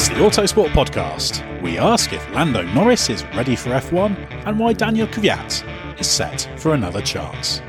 It's the Autosport Podcast. We ask if Lando Norris is ready for F1 and why Daniel Kvyat is set for another chance.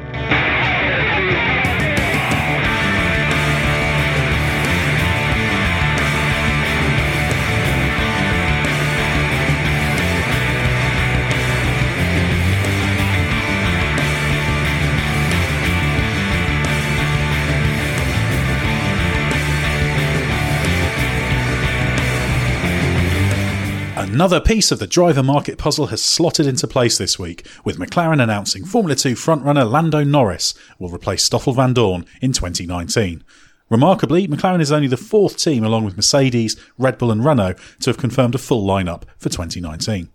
Another piece of the driver market puzzle has slotted into place this week, with McLaren announcing Formula 2 frontrunner Lando Norris will replace Stoffel Vandoorne in 2019. Remarkably, McLaren is only the fourth team, along with Mercedes, Red Bull, and Renault, to have confirmed a full lineup for 2019.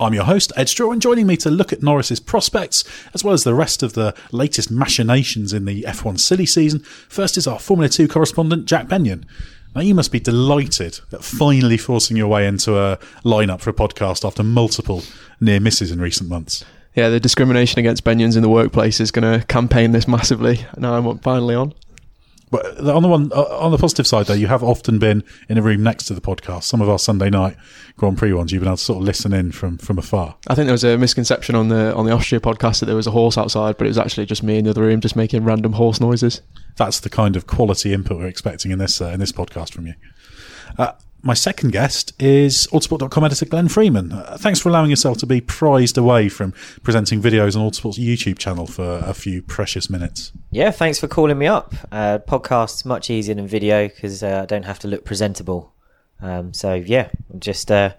I'm your host, Edd Straw, and joining me to look at Norris's prospects, as well as the rest of the latest machinations in the F1 silly season, first is our Formula 2 correspondent, Jack Benyon. Now, you must be delighted at finally forcing your way into a lineup for a podcast after multiple near misses in recent months. Yeah, the discrimination against Benyons in the workplace is going to campaign this massively. Now I'm finally on. But on the one, uh, on the positive side, though, you have often been in a room next to the podcast. Some of our Sunday night Grand Prix ones, you've been able to sort of listen in from from afar. I think there was a misconception on the on the Austria podcast that there was a horse outside, but it was actually just me in the other room just making random horse noises. That's the kind of quality input we're expecting in this uh, in this podcast from you. Uh, my second guest is Autosport.com editor Glenn Freeman. Uh, thanks for allowing yourself to be prized away from presenting videos on Autosport's YouTube channel for a few precious minutes. Yeah, thanks for calling me up. Uh, podcast's much easier than video because uh, I don't have to look presentable. Um, so yeah, I'm just uh,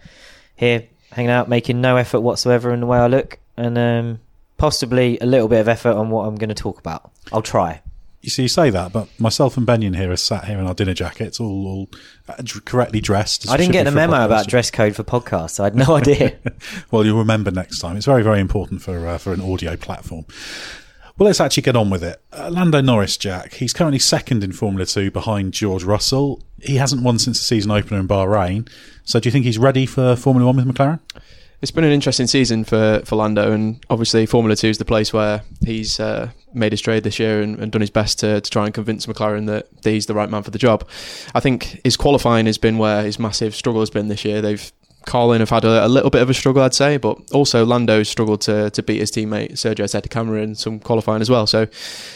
here hanging out, making no effort whatsoever in the way I look, and um, possibly a little bit of effort on what I'm going to talk about. I'll try. You see, you say that, but myself and Benyon here are sat here in our dinner jackets, all, all uh, correctly dressed. I didn't get a memo podcast. about dress code for podcasts. I had no idea. well, you'll remember next time. It's very, very important for uh, for an audio platform. Well, let's actually get on with it. Uh, Lando Norris, Jack. He's currently second in Formula Two behind George Russell. He hasn't won since the season opener in Bahrain. So, do you think he's ready for Formula One with McLaren? It's been an interesting season for, for Lando, and obviously Formula Two is the place where he's uh, made his trade this year and, and done his best to, to try and convince McLaren that he's the right man for the job. I think his qualifying has been where his massive struggle has been this year. They've Carlin have had a, a, little bit of a struggle, I'd say, but also Lando struggled to, to beat his teammate Sergio Sette Camara in some qualifying as well. So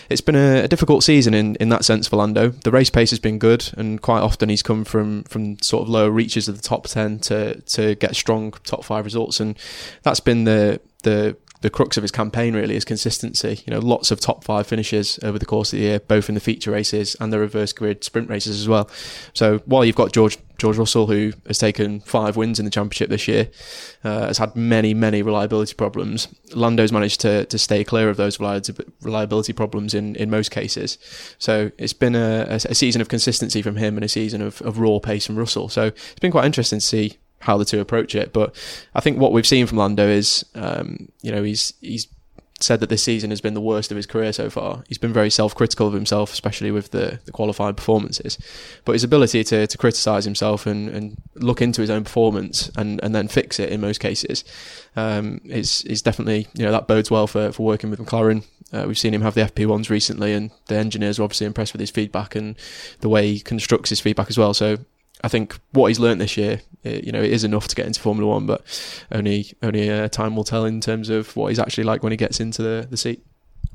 it's been a, a, difficult season in, in that sense for Lando. The race pace has been good, and quite often he's come from, from sort of lower reaches of the top 10 to, to get strong top five results. And that's been the, the the crux of his campaign really is consistency. You know, lots of top five finishes over the course of the year, both in the feature races and the reverse grid sprint races as well. So while you've got George George Russell, who has taken five wins in the championship this year, uh, has had many many reliability problems. Lando's managed to to stay clear of those reliability problems in in most cases. So it's been a, a season of consistency from him and a season of, of raw pace from Russell. So it's been quite interesting to see how the two approach it. But I think what we've seen from Lando is, um, you know, he's he's said that this season has been the worst of his career so far. He's been very self-critical of himself, especially with the, the qualified performances. But his ability to, to criticise himself and, and look into his own performance and, and then fix it in most cases um, is is definitely you know that bodes well for, for working with McLaren. Uh, we've seen him have the FP1s recently, and the engineers are obviously impressed with his feedback and the way he constructs his feedback as well. So I think what he's learned this year, it, you know, it is enough to get into Formula One, but only only uh, time will tell in terms of what he's actually like when he gets into the, the seat.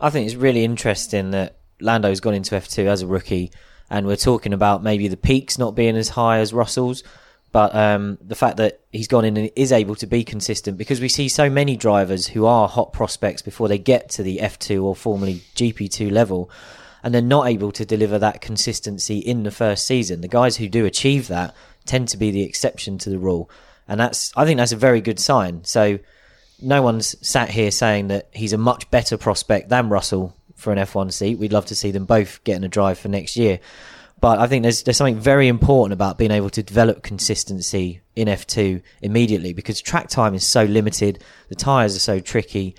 I think it's really interesting that Lando's gone into F2 as a rookie, and we're talking about maybe the peaks not being as high as Russell's, but um, the fact that he's gone in and is able to be consistent because we see so many drivers who are hot prospects before they get to the F2 or formerly GP2 level and they're not able to deliver that consistency in the first season. The guys who do achieve that tend to be the exception to the rule, and that's I think that's a very good sign. So no one's sat here saying that he's a much better prospect than Russell for an F1 seat. We'd love to see them both getting a drive for next year. But I think there's there's something very important about being able to develop consistency in F2 immediately because track time is so limited, the tyres are so tricky.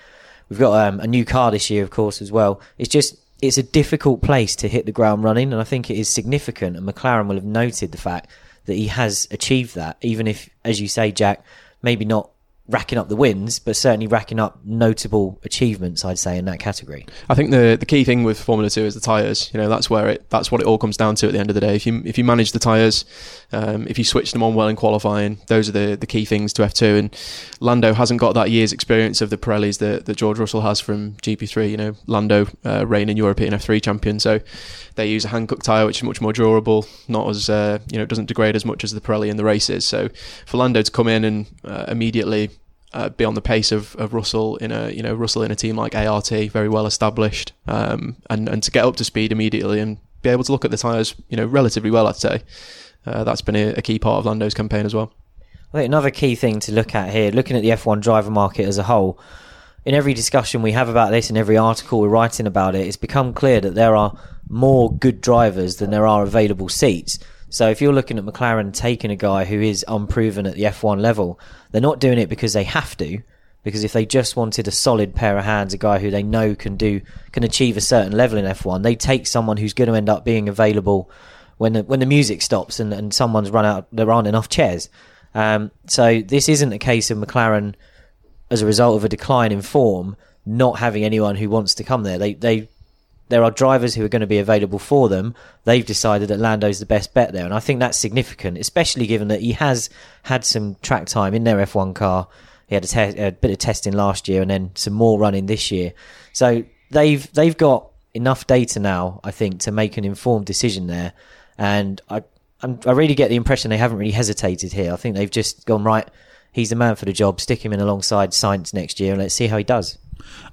We've got um, a new car this year, of course, as well. It's just it's a difficult place to hit the ground running, and I think it is significant. And McLaren will have noted the fact that he has achieved that, even if, as you say, Jack, maybe not racking up the wins, but certainly racking up notable achievements. I'd say in that category. I think the the key thing with Formula Two is the tyres. You know, that's where it that's what it all comes down to at the end of the day. If you if you manage the tyres, um, if you switch them on well in qualifying, those are the the key things to F two. And Lando hasn't got that year's experience of the Pirellis that, that George Russell has from GP three. You know, Lando uh, reigning European F three champion, so they use a Hankook tyre which is much more durable, not as uh, you know, it doesn't degrade as much as the Pirelli in the races. So for Lando to come in and uh, immediately uh, be on the pace of, of Russell in a you know Russell in a team like ART, very well established, um, and and to get up to speed immediately and be able to look at the tyres, you know, relatively well, I'd say. Uh, that's been a, a, key part of Lando's campaign as well. I think another key thing to look at here, looking at the F1 driver market as a whole, in every discussion we have about this, in every article we're writing about it, it's become clear that there are more good drivers than there are available seats. So if you're looking at McLaren taking a guy who is unproven at the F1 level, they're not doing it because they have to. Because if they just wanted a solid pair of hands, a guy who they know can do can achieve a certain level in F1, they take someone who's going to end up being available when the, when the music stops and, and someone's run out. There aren't enough chairs. Um, so this isn't a case of McLaren as a result of a decline in form not having anyone who wants to come there. They they there are drivers who are going to be available for them. They've decided that Lando's the best bet there, and I think that's significant, especially given that he has had some track time in their F1 car. He had a, te- a bit of testing last year, and then some more running this year. So they've they've got enough data now, I think, to make an informed decision there. And I I'm, i really get the impression they haven't really hesitated here. I think they've just gone right. He's the man for the job. Stick him in alongside Sainz next year, and let's see how he does.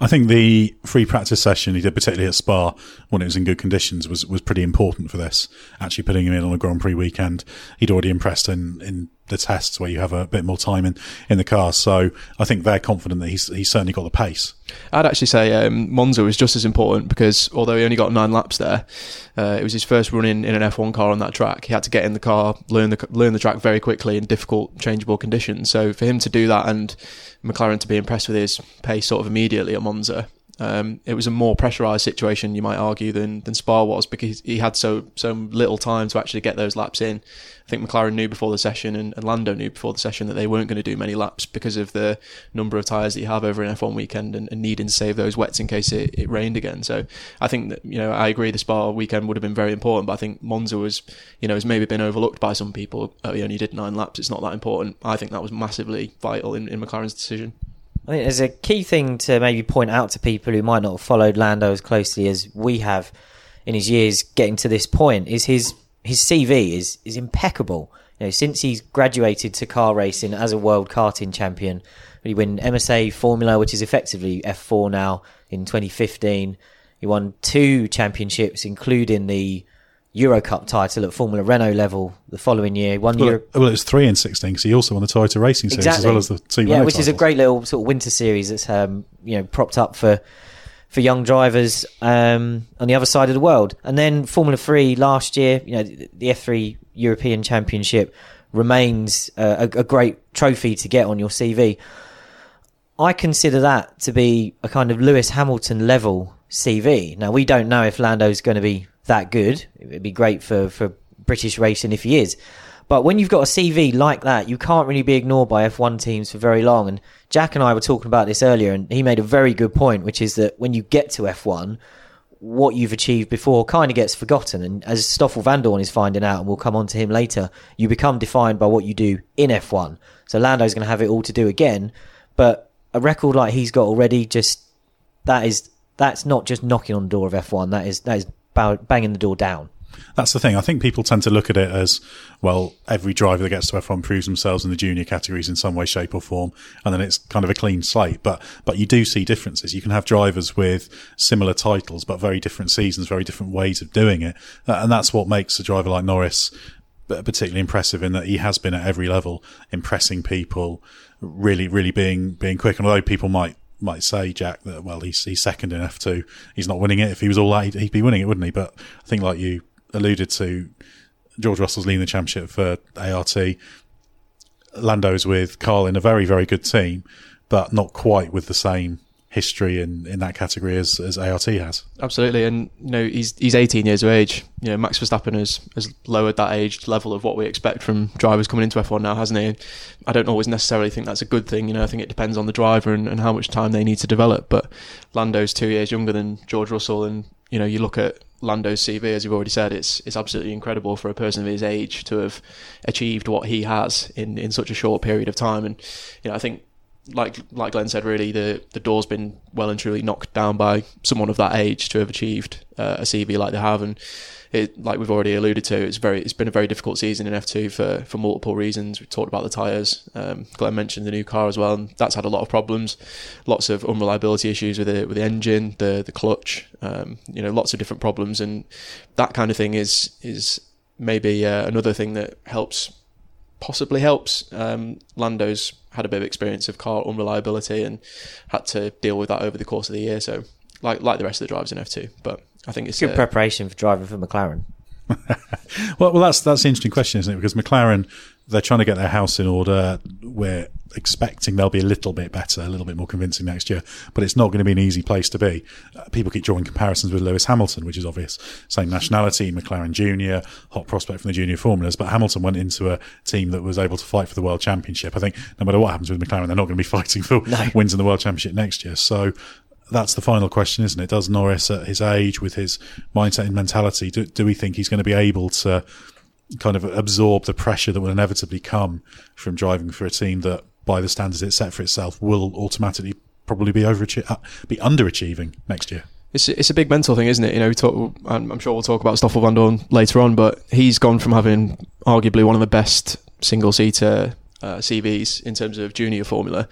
I think the free practice session he did, particularly at Spa, when it was in good conditions, was, was pretty important for this. Actually, putting him in on a Grand Prix weekend, he'd already impressed in, in the tests where you have a bit more time in, in the car. So I think they're confident that he's he's certainly got the pace. I'd actually say um, Monza was just as important because although he only got nine laps there, uh, it was his first run in, in an F1 car on that track. He had to get in the car, learn the learn the track very quickly in difficult, changeable conditions. So for him to do that and McLaren to be impressed with his pace sort of immediately at Monza, Um, it was a more pressurised situation, you might argue, than than Spa was because he had so so little time to actually get those laps in. I think McLaren knew before the session and, and Lando knew before the session that they weren't going to do many laps because of the number of tyres that you have over an F1 weekend and, and needing to save those wets in case it, it rained again. So I think that you know I agree the Spa weekend would have been very important, but I think Monza was you know has maybe been overlooked by some people. Oh, he only did nine laps; it's not that important. I think that was massively vital in, in McLaren's decision. I think there's a key thing to maybe point out to people who might not have followed Lando as closely as we have in his years getting to this point is his his CV is is impeccable. You know, since he's graduated to car racing as a world karting champion, he won MSA Formula, which is effectively F4 now in 2015. He won two championships, including the Euro Cup title at Formula Renault level the following year. One Well, Euro, well, it was three in 16 because he also won the Toyota Racing Series as well as the two yeah, Renault which is a great little sort of winter series that's um, you know propped up for for young drivers um, on the other side of the world. And then Formula Three last year, you know, the the F3 European Championship remains uh, a, a great trophy to get on your CV. I consider that to be a kind of Lewis Hamilton level CV. Now we don't know if Lando's going to be that good. It'd be great for for British racing if he is. But when you've got a CV like that, you can't really be ignored by F1 teams for very long. And Jack and I were talking about this earlier, and he made a very good point, which is that when you get to F1, what you've achieved before kind of gets forgotten. And as Stoffel Vandoorne is finding out, and we'll come on to him later, you become defined by what you do in F1. So Lando's going to have it all to do again. But a record like he's got already, just that is that's not just knocking on the door of F1. That is that is bow- banging the door down. That's the thing. I think people tend to look at it as, well, every driver that gets to F1 proves themselves in the junior categories in some way, shape or form. And then it's kind of a clean slate. But, but you do see differences. You can have drivers with similar titles, but very different seasons, very different ways of doing it. Uh, And that's what makes a driver like Norris uh, particularly impressive in that he has been at every level, impressing people, really, really being, being quick. And although people might, might say, Jack, that, well, he's, he's second in F2. He's not winning it. If he was all that, he'd, he'd be winning it, wouldn't he? But I think like you alluded to, George Russell's leading the championship for ART. Lando's with Carlin a very, very good team, but not quite with the same history in, in that category as, as ART has. Absolutely, and you know he's he's 18 years of age. You know Max Verstappen has has lowered that age level of what we expect from drivers coming into F1 now, hasn't he? I don't always necessarily think that's a good thing. You know, I think it depends on the driver and, and how much time they need to develop. But Lando's two years younger than George Russell, and you know you look at Lando's CV, as you've already said, it's it's absolutely incredible for a person of his age to have achieved what he has in, in such a short period of time. And you know, I think like like Glenn said, really the the door's been well and truly knocked down by someone of that age to have achieved uh, a CV like they have, and it like we've already alluded to, it's very it's been a very difficult season in F2 for for multiple reasons. We talked about the tyres. Um, Glenn mentioned the new car as well, and that's had a lot of problems, lots of unreliability issues with the with the engine, the the clutch, um, you know, lots of different problems, and that kind of thing is is maybe uh, another thing that helps possibly helps. Um, Lando's had a bit of experience of car unreliability and had to deal with that over the course of the year. So, like like the rest of the drivers in F2, but I think it's Good uh, preparation for driving for McLaren. Well, well, that's that's an interesting question, isn't it? Because McLaren, they're trying to get their house in order. We're expecting they'll be a little bit better, a little bit more convincing next year, but it's not going to be an easy place to be. Uh, people keep drawing comparisons with Lewis Hamilton, which is obvious. Same nationality, McLaren Junior, hot prospect from the junior formulas, but Hamilton went into a team that was able to fight for the world championship. I think no matter what happens with McLaren, they're not going to be fighting for wins in the world championship next year. So that's the final question, isn't it? Does Norris, at his age, with his mindset and mentality, do, do we think he's going to be able to kind of absorb the pressure that will inevitably come from driving for a team that, by the standards it set for itself, will automatically probably be overachie- uh, be underachieving next year? It's it's a big mental thing, isn't it? You know, talk, I'm sure we'll talk about Stoffel Vandoorne later on, but he's gone from having arguably one of the best single seater uh, CVs in terms of junior formula,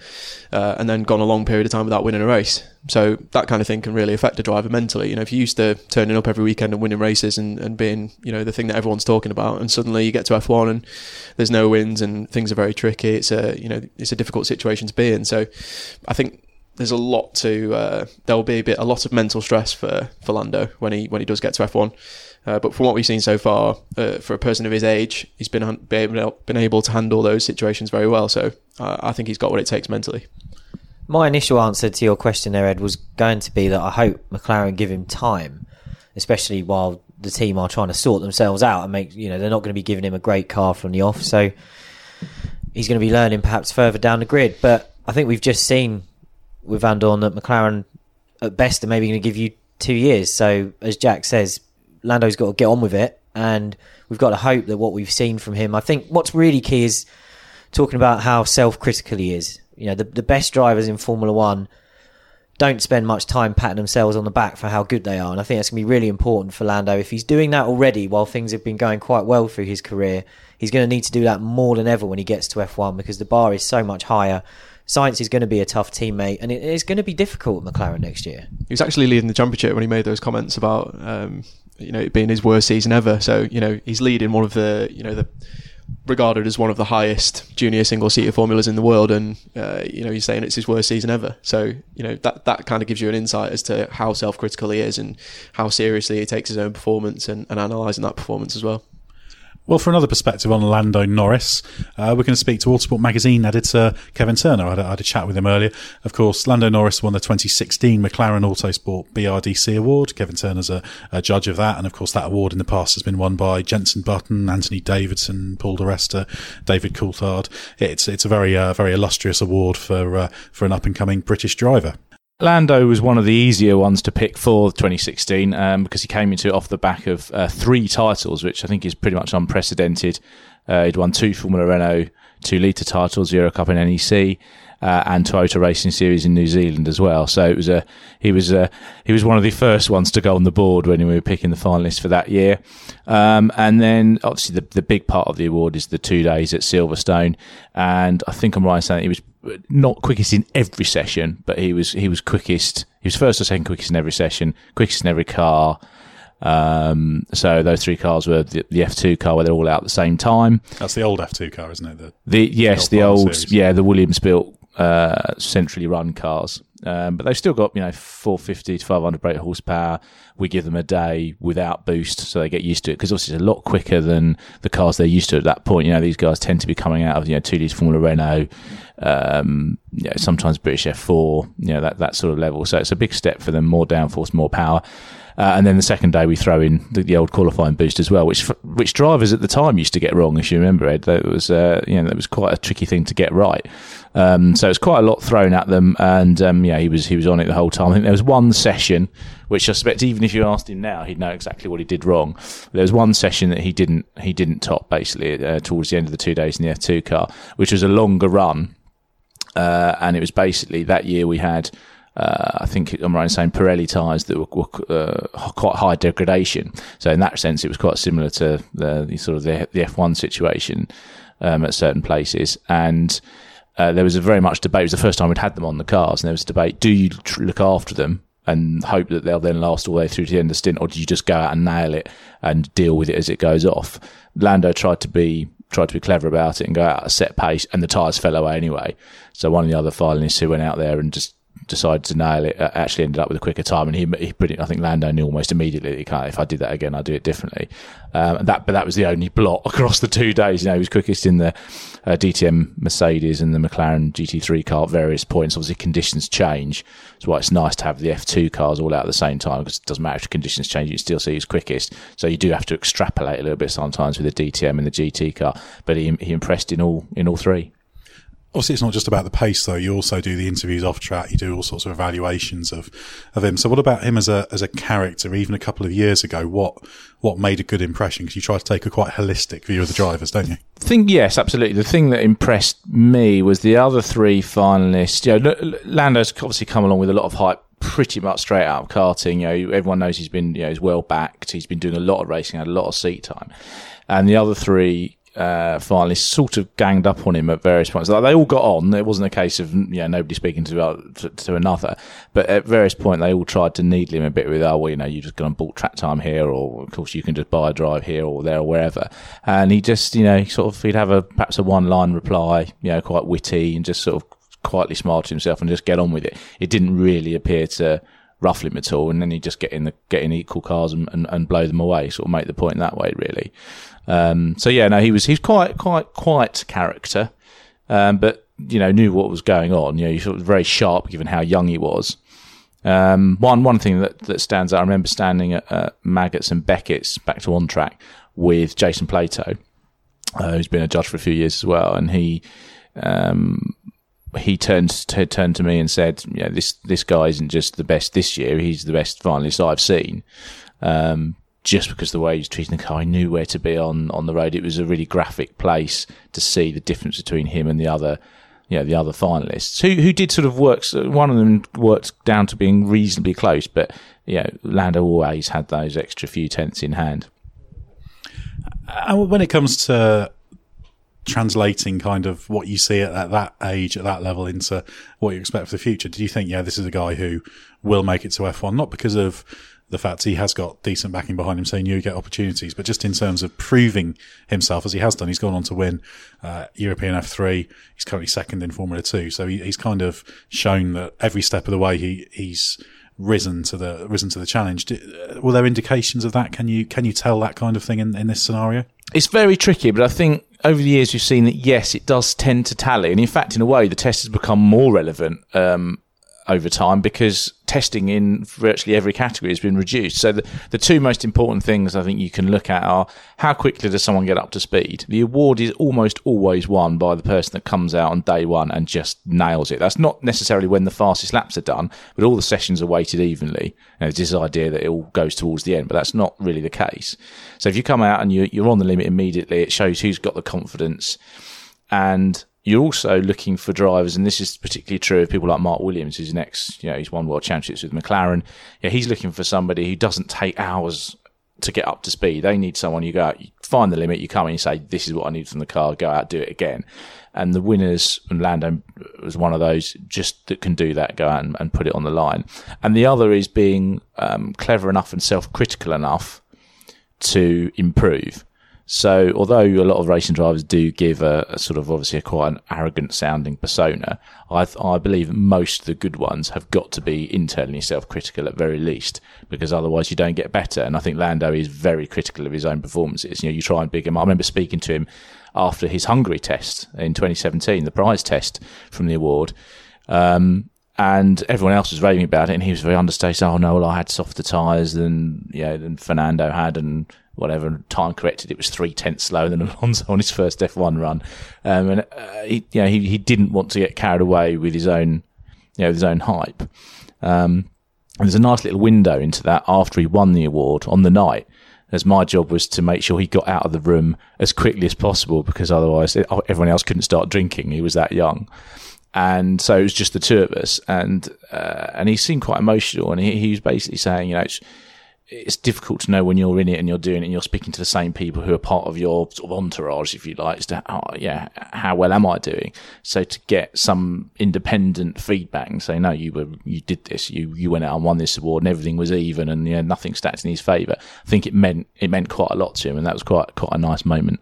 uh, and then gone a long period of time without winning a race. So that kind of thing can really affect a driver mentally. You know, if you're used to turning up every weekend and winning races and, and being, you know, the thing that everyone's talking about, and suddenly you get to F1 and there's no wins and things are very tricky. It's a, you know, it's a difficult situation to be in. So I think there's a lot to uh, there will be a bit a lot of mental stress for for Lando when he when he does get to F1. Uh, but from what we've seen so far, uh, for a person of his age, he's been been able, to handle those situations very well. So uh, I think he's got what it takes mentally. My initial answer to your question there, Ed, was going to be that I hope McLaren give him time, especially while the team are trying to sort themselves out and make, you know, they're not going to be giving him a great car from the off. So he's going to be learning perhaps further down the grid. But I think we've just seen with Vandoorne that McLaren, at best, are maybe going to give you two years. So as Jack says, Lando's got to get on with it. And we've got to hope that what we've seen from him, I think what's really key is talking about how self critical he is. You know, the, the best drivers in Formula One don't spend much time patting themselves on the back for how good they are. And I think that's going to be really important for Lando. If he's doing that already while things have been going quite well through his career, he's going to need to do that more than ever when he gets to F1 because the bar is so much higher. Sainz is going to be a tough teammate, and it is going to be difficult at McLaren next year. He was actually leading the championship when he made those comments about um, you know it being his worst season ever. So you know he's leading one of the you know the regarded as one of the highest junior single seater formulas in the world, and uh, you know he's saying it's his worst season ever. So you know that that kind of gives you an insight as to how self critical he is and how seriously he takes his own performance and, and analysing that performance as well. Well, for another perspective on Lando Norris, uh, we're going to speak to Autosport magazine editor Kevin Turner. I had, a, I had, a chat with him earlier. Of course, Lando Norris won the 2016 McLaren Autosport BRDC award. Kevin Turner's a, a, judge of that, and of course, that award in the past has been won by Jenson Button, Anthony Davidson, Paul di Resta, David Coulthard. It's it's a very uh, very illustrious award for uh, for an up and coming British driver. Lando was one of the easier ones to pick for 2016 um, because he came into it off the back of uh, three titles, which I think is pretty much unprecedented. Uh, he'd won two Formula Renault, two litre titles, Euro Cup and NEC, uh, and Toyota Racing Series in New Zealand as well. So it was a he was a he was one of the first ones to go on the board when we were picking the finalists for that year. Um, and then obviously the the big part of the award is the two days at Silverstone, and I think I'm right in saying he was not quickest in every session, but he was he was quickest. He was first or second quickest in every session, quickest in every car. Um, so those three cars were the, the, F2 car where they're all out at the same time. That's the old F2 car, isn't it? The, the yes, the old, the old yeah, the Williams built uh, centrally run cars. Um, but they've still got, you know, 450 to 500 brake horsepower. We give them a day without boost, so they get used to it because obviously it's a lot quicker than the cars they're used to at that point. You know, these guys tend to be coming out of, you know, 2D's Formula Renault, um, you know, sometimes British F4, you know, that, that sort of level. So it's a big step for them, more downforce, more power. Uh, and then the second day we throw in the, the, old qualifying boost as well, which which drivers at the time used to get wrong, if you remember, Ed. That was uh, you know that was quite a tricky thing to get right. Um, so it's quite a lot thrown at them, and um, yeah, he was he was on it the whole time. I think there was one session which I suspect even if you asked him now, he'd know exactly what he did wrong. There was one session that he didn't he didn't top basically uh, towards the end of the two days in the F2 car, which was a longer run, uh, and it was basically that year we had uh, I think I'm right in saying Pirelli tyres that were, were uh, quite high degradation. So in that sense, it was quite similar to the, the sort of the, the F1 situation um, at certain places. And uh, there was a very much debate. It was the first time we'd had them on the cars, and there was a debate: do you tr- look after them and hope that they'll then last all the way through to the end of the stint, or do you just go out and nail it and deal with it as it goes off? Lando tried to be tried to be clever about it and go out at a set pace, and the tyres fell away anyway. So one of the other finalists who went out there and just decided to nail it uh, actually ended up with a quicker time and he, he pretty I think Lando knew almost immediately if I did that again I'd do it differently. Um, that but that was the only blot across the two days you know he was quickest in the uh, DTM Mercedes and the McLaren GT3 car at various points. Obviously conditions change. That's why it's nice to have the F2 cars all out at the same time because it doesn't matter if conditions change you still see who's quickest. So you do have to extrapolate a little bit sometimes with the DTM and the GT car. But he, he impressed in all in all three obviously it's not just about the pace though. You also do the interviews off track. You do all sorts of evaluations of of him. So what about him as a as a character even a couple of years ago? What what made a good impression? Because you try to take a quite holistic view of the drivers don't you? I think yes absolutely. The thing that impressed me was the other three finalists. You know Lando's obviously come along with a lot of hype pretty much straight out of karting. You know everyone knows he's been you know he's well backed he's been doing a lot of racing had a lot of seat time. And the other three uh, finalists sort of ganged up on him at various points. Like they all got on. It wasn't a case of you know nobody speaking to, uh, to, to another, but at various points they all tried to needle him a bit with, oh well, you know, you just gone and bought track time here, or of course you can just buy a drive here or there or wherever. And he just you know sort of he'd have a perhaps a one line reply, you know, quite witty and just sort of quietly smile to himself and just get on with it. It didn't really appear to ruffle him at all, and then he'd just get in the get in equal cars and, and, and blow them away, sort of make the point that way, really. Um, so yeah, no, he was he's quite quite quite character, um, but you know, knew what was going on. You know, he was very sharp given how young he was. Um, one one thing that, that stands out, I remember standing at uh, Maggotts and Beckett's back to on track with Jason Plato, uh, who's been a judge for a few years as well, and he um, he turned to, turned to me and said, "Yeah, this this guy isn't just the best this year; he's the best finalist I've seen." Um, just because the way he was treating the car, I knew where to be on on the road. It was a really graphic place to see the difference between him and the other you know, the other finalists who who did sort of work. One of them worked down to being reasonably close, but you know, Lando always had those extra few tenths in hand. And uh, when it comes to translating kind of what you see at, at, that age, at that level, into what you expect for the future, do you think, yeah, this is a guy who will make it to F1, not because of the fact he has got decent backing behind him, saying you get opportunities, but just in terms of proving himself as he has done, he's gone on to win uh, European F3. He's currently second in Formula Two, so he, he's kind of shown that every step of the way he he's risen to the risen to the challenge. Do, uh, were there indications of that? Can you can you tell that kind of thing in, in this scenario? It's very tricky, but I think over the years we've seen that yes, it does tend to tally, and in fact, in a way, the test has become more relevant um, over time because testing in virtually every category has been reduced. So the, the two most important things I think you can look at are how quickly does someone get up to speed? The award is almost always won by the person that comes out on day one and just nails it. That's not necessarily when the fastest laps are done, but all the sessions are weighted evenly. And this idea that it all goes towards the end, but that's not really the case. So if you come out and you, you're on the limit immediately, it shows who's got the confidence and you're also looking for drivers, and this is particularly true of people like Mark Williams, who's next, you know, he's won world championships with McLaren. Yeah, he's looking for somebody who doesn't take hours to get up to speed. They need someone you go out, you find the limit, you come in, you say, this is what I need from the car, go out, do it again. And the winners, and Lando was one of those, just that can do that, go out and, and put it on the line. And the other is being um, clever enough and self critical enough to improve. So, although a lot of racing drivers do give a, a sort of obviously a quite an arrogant sounding persona, I, I believe most of the good ones have got to be internally self critical at very least, because otherwise you don't get better. And I think Lando is very critical of his own performances. You know, you try and big him. I remember speaking to him after his Hungary test in 2017, the prize test from the award. Um, and everyone else was raving about it, and he was very understated. Oh no, well I had softer tyres than you know than Fernando had, and whatever time corrected, it was three tenths slower than Alonso on his first F1 run. Um, and uh, he, you know, he, he didn't want to get carried away with his own, you know, his own hype. Um, and there's a nice little window into that after he won the award on the night. As my job was to make sure he got out of the room as quickly as possible because otherwise everyone else couldn't start drinking. He was that young and so it was just the two of us, and uh, and he seemed quite emotional, and he, he was basically saying, you know, it's, it's difficult to know when you're in it and you're doing it and you're speaking to the same people who are part of your sort of entourage, if you like, as to how, yeah, how well am I doing? So to get some independent feedback and say, no, you were, you did this, you, you went out and won this award and everything was even and, you know, nothing stacked in his favour. I think it meant, it meant quite a lot to him and that was quite, quite a nice moment.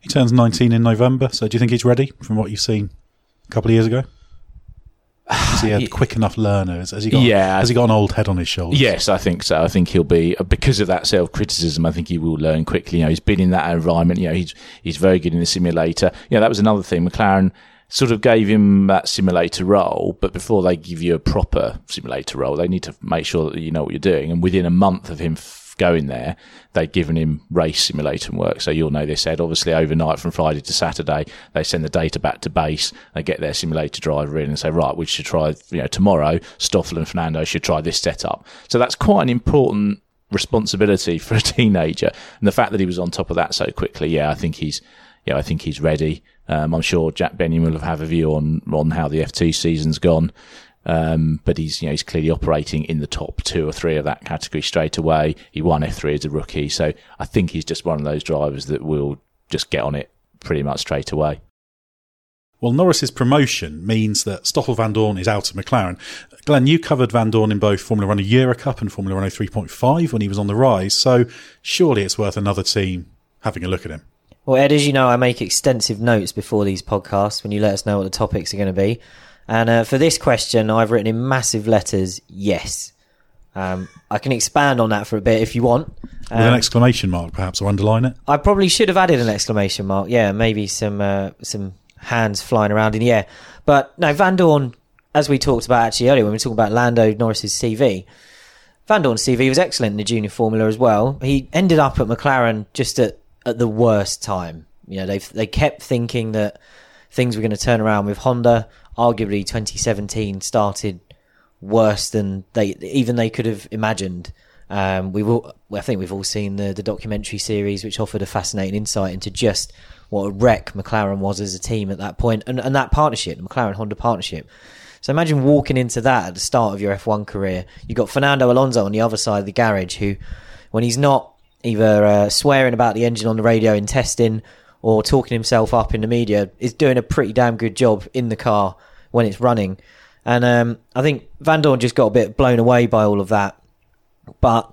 He turns 19 in November. So do you think he's ready from what you've seen a couple of years ago? Is he a quick enough learner? Has he got? Yeah. Has he got an old head on his shoulders? Yes, I think so. I think he'll be because of that self criticism. I think he will learn quickly. You know, he's been in that environment. You know, he's he's very good in the simulator. You know, that was another thing. McLaren sort of gave him that simulator role, but before they give you a proper simulator role, they need to make sure that you know what you're doing. And within a month of him going there, they'd given him race simulator work. So you'll know this, Ed. Obviously, overnight from Friday to Saturday, they send the data back to base. They get their simulator driver in and say, right, we should try, you know, tomorrow, Stoffel and Fernando should try this setup. So that's quite an important responsibility for a teenager. And the fact that he was on top of that so quickly, yeah, I think he's, yeah, I think he's ready. Um, I'm sure Jack Benyon will have a view on on how the F2 season's gone. Um, but he's, you know, he's clearly operating in the top two or three of that category straight away. He won F3 as a rookie. So I think he's just one of those drivers that will just get on it pretty much straight away. Well, Norris's promotion means that Stoffel Vandoorne is out of McLaren. Glenn, you covered Vandoorne in both Formula One Euro Cup and Formula One 3.5 when he was on the rise, so surely it's worth another team having a look at him. Well, Ed, as you know, I make extensive notes before these podcasts when you let us know what the topics are going to be. And uh, for this question, I've written in massive letters, yes. Um, I can expand on that for a bit if you want. Um, With an um, exclamation mark, perhaps, or underline it. I probably should have added an exclamation mark. Yeah, maybe some uh, some hands flying around in the air. But no, Vandoorne, as we talked about actually earlier when we were talking about Lando Norris's CV, Vandoorne's CV was excellent in the junior formula as well. He ended up at McLaren just at, at the worst time. You know, they they kept thinking that things were going to turn around with Honda. Arguably, 2017 started worse than they even they could have imagined. Um, we will, I think we've all seen the the documentary series, which offered a fascinating insight into just what a wreck McLaren was as a team at that point, and, and that partnership, the McLaren Honda partnership. So imagine walking into that at the start of your F1 career. You've got Fernando Alonso on the other side of the garage, who, when he's not either uh, swearing about the engine on the radio in testing or talking himself up in the media, is doing a pretty damn good job in the car when it's running. And um, I think Vandoorne just got a bit blown away by all of that. But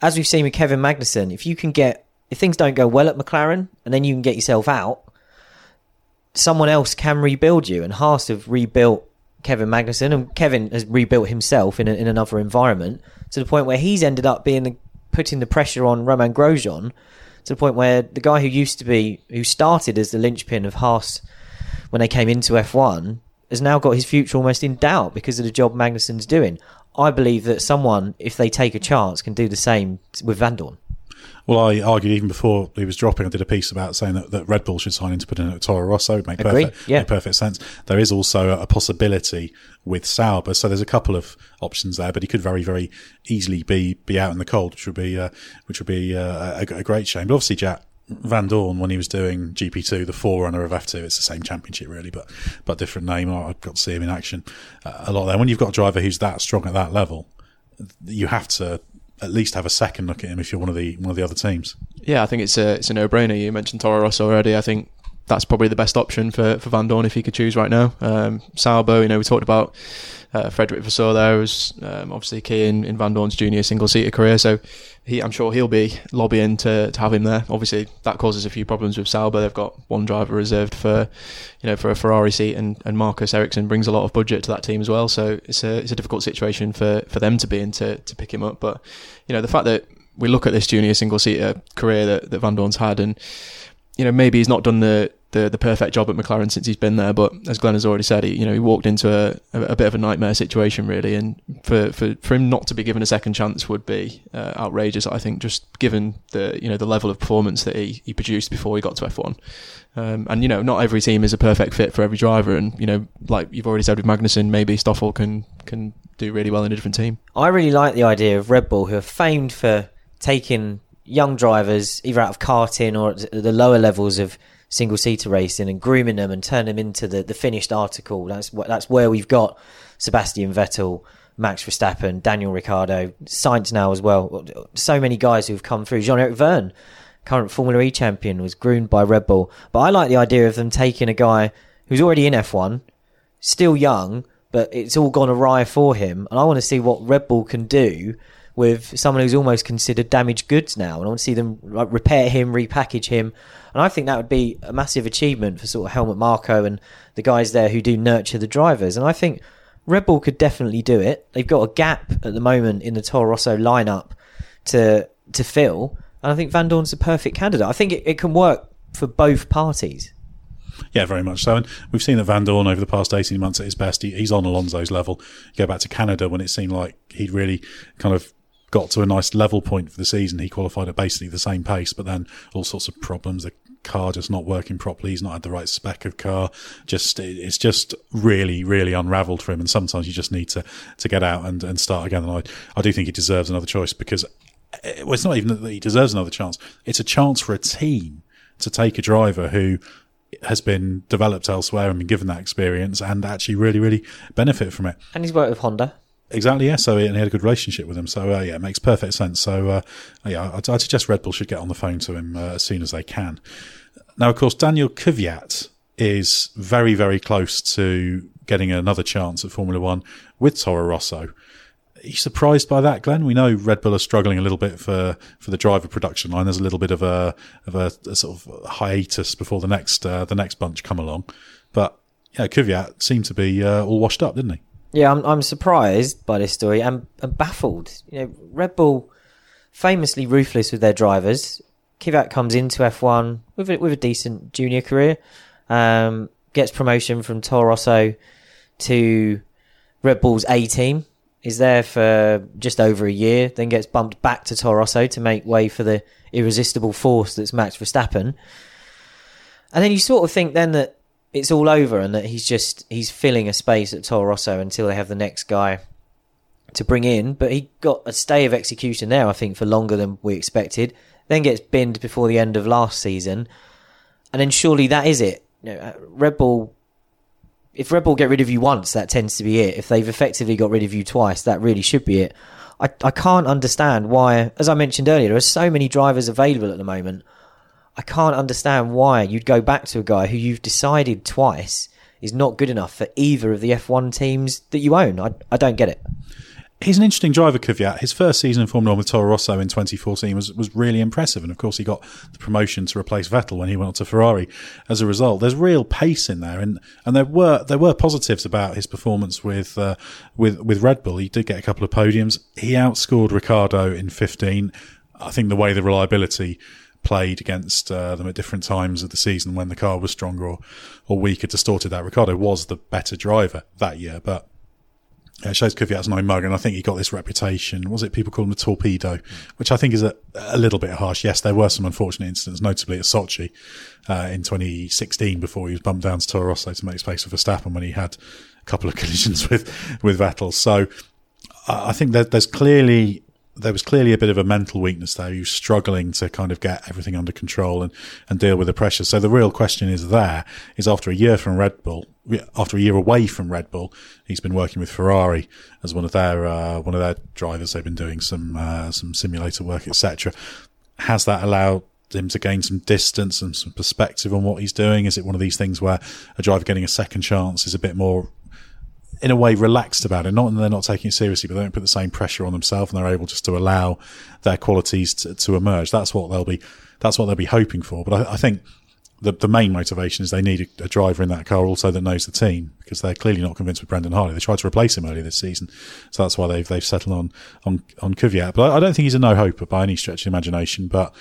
as we've seen with Kevin Magnussen, if you can get if things don't go well at McLaren and then you can get yourself out, someone else can rebuild you. And Haas have rebuilt Kevin Magnussen, and Kevin has rebuilt himself in, a, in another environment to the point where he's ended up being the, putting the pressure on Romain Grosjean to the point where the guy who used to be who started as the linchpin of Haas when they came into F1 has now got his future almost in doubt because of the job Magnussen's doing. I believe that someone, if they take a chance, can do the same with Vandoorne. Well, I argued even before he was dropping, I did a piece about saying that, that Red Bull should sign him to put in at Toro Rosso. It make Agree, perfect, yeah. make perfect sense. There is also a, possibility with Sauber, so there's a couple of options there, but he could very, very easily be be out in the cold, which would be uh, which would be uh, a, a, great shame. But obviously, Jack Vandoorne, when he was doing GP2, the forerunner of F2, it's the same championship really, but but different name. I've got to see him in action uh, a lot there. When you've got a driver who's that strong at that level, you have to at least have a second look at him if you're one of the one of the other teams. Yeah, I think it's a it's a no brainer. You mentioned Toro Rosso already. I think that's probably the best option for for Vandoorne if he could choose right now. Um, Sauber, you know, we talked about uh, Frederick there was um, obviously key in, in Dorn's junior single seater career. So he, I'm sure he'll be lobbying to, to have him there. Obviously, that causes a few problems with Sauber. They've got one driver reserved for, you know, for a Ferrari seat, and, and Marcus Ericsson brings a lot of budget to that team as well. So it's a it's a difficult situation for, for them to be in to, to pick him up. But you know, the fact that we look at this junior single seater career that that Dorn's had, and you know, maybe he's not done the the, the perfect job at McLaren since he's been there. But as Glenn has already said, he you know he walked into a, a, a bit of a nightmare situation really, and for, for, for him not to be given a second chance would be uh, outrageous. I think just given the you know the level of performance that he, he produced before he got to F1. Um, and you know, not every team is a perfect fit for every driver, and you know, like you've already said with Magnussen, maybe Stoffel can can do really well in a different team. I really like the idea of Red Bull, who are famed for taking young drivers either out of karting or at the lower levels of single seater racing and grooming them and turn them into the, the finished article. That's that's where we've got Sebastian Vettel, Max Verstappen, Daniel Ricciardo, Sainz now as well. So many guys who've come through. Jean Eric Vergne, current Formula E champion, was groomed by Red Bull. But I like the idea of them taking a guy who's already in F1, still young, but it's all gone awry for him. And I want to see what Red Bull can do with someone who's almost considered damaged goods now. And I want to see them repair him, repackage him. And I think that would be a massive achievement for sort of Helmut Marko and the guys there who do nurture the drivers. And I think Red Bull could definitely do it. They've got a gap at the moment in the Toro Rosso lineup to to fill. And I think Vandoorne's the perfect candidate. I think it, it can work for both parties. Yeah, very much so. And we've seen that Vandoorne over the past 18 months at his best. He, he's on Alonso's level. You go back to Canada when it seemed like he'd really kind of got to a nice level point for the season. He qualified at basically the same pace, but then all sorts of problems. The car just not working properly. He's not had the right spec of car. Just it's just really, really unravelled for him. And sometimes you just need to to get out and, and start again. And I I do think he deserves another choice because eh, well, it's not even that he deserves another chance. It's a chance for a team to take a driver who has been developed elsewhere and been given that experience and actually really, really benefit from it. And he's worked with Honda. Exactly, yeah. So and he had a good relationship with him. So uh, yeah, it makes perfect sense. So uh, yeah, I'd, suggest Red Bull should get on the phone to him uh, as soon as they can. Now, of course, Daniel Kvyat is very, very close to getting another chance at Formula One with Toro Rosso. Are you surprised by that, Glenn? We know Red Bull are struggling a little bit for, for the driver production line. There's a little bit of a of a, a sort of hiatus before the next uh, the next bunch come along, but yeah, Kvyat seemed to be uh, all washed up, didn't he? Yeah, I'm, I'm surprised by this story and, and baffled. You know, Red Bull famously ruthless with their drivers. Kvyat comes into F1 with a, with a decent junior career, um, gets promotion from Toro Rosso to Red Bull's A team, is there for just over a year, then gets bumped back to Toro Rosso to make way for the irresistible force that's Max Verstappen. And then you sort of think then that it's all over and that he's just he's filling a space at Toro Rosso until they have the next guy to bring in. But he got a stay of execution there, I think, for longer than we expected. Then gets binned before the end of last season, and then surely that is it. You know, uh, Red Bull. If Red Bull get rid of you once, that tends to be it. If they've effectively got rid of you twice, that really should be it. I, I can't understand why, as I mentioned earlier, there are so many drivers available at the moment. I can't understand why you'd go back to a guy who you've decided twice is not good enough for either of the F1 teams that you own. I, I don't get it. He's an interesting driver, Kvyat. His first season in Formula One with Toro Rosso in 2014 was, was really impressive. And of course, he got the promotion to replace Vettel when he went on to Ferrari as a result. There's real pace in there. And, and there were, there were positives about his performance with, uh, with, with Red Bull. He did get a couple of podiums. He outscored Ricciardo in 15. I think the way the reliability played against uh, them at different times of the season when the car was stronger or, or weaker distorted that. Ricciardo was the better driver that year, but it shows Kvyat's no mug, and I think he got this reputation. Was it people call him a torpedo, which I think is a, a little bit harsh. Yes, there were some unfortunate incidents, notably at Sochi uh, in 2016, before he was bumped down to Toro Rosso to make space for Verstappen when he had a couple of collisions with with Vettel. So I think that there's clearly there was clearly a bit of a mental weakness there. He was struggling to kind of get everything under control and, and deal with the pressure. So the real question is there is after a year from Red Bull, after a year away from Red Bull, he's been working with Ferrari as one of their, uh, one of their drivers. They've been doing some, uh, some simulator work, etc. Has that allowed him to gain some distance and some perspective on what he's doing? Is it one of these things where a driver getting a second chance is a bit more in a way relaxed about it. Not that they're not taking it seriously, but they don't put the same pressure on themselves, and they're able just to allow their qualities to, to emerge. That's what they'll be. That's what they'll be hoping for. But I, I think the the main motivation is they need a, a, driver in that car also that knows the team because they're clearly not convinced with Brendan Hartley. They tried to replace him earlier this season, so that's why they've they've settled on on on Kvyat. But I, I don't think he's a no hoper by any stretch of imagination. But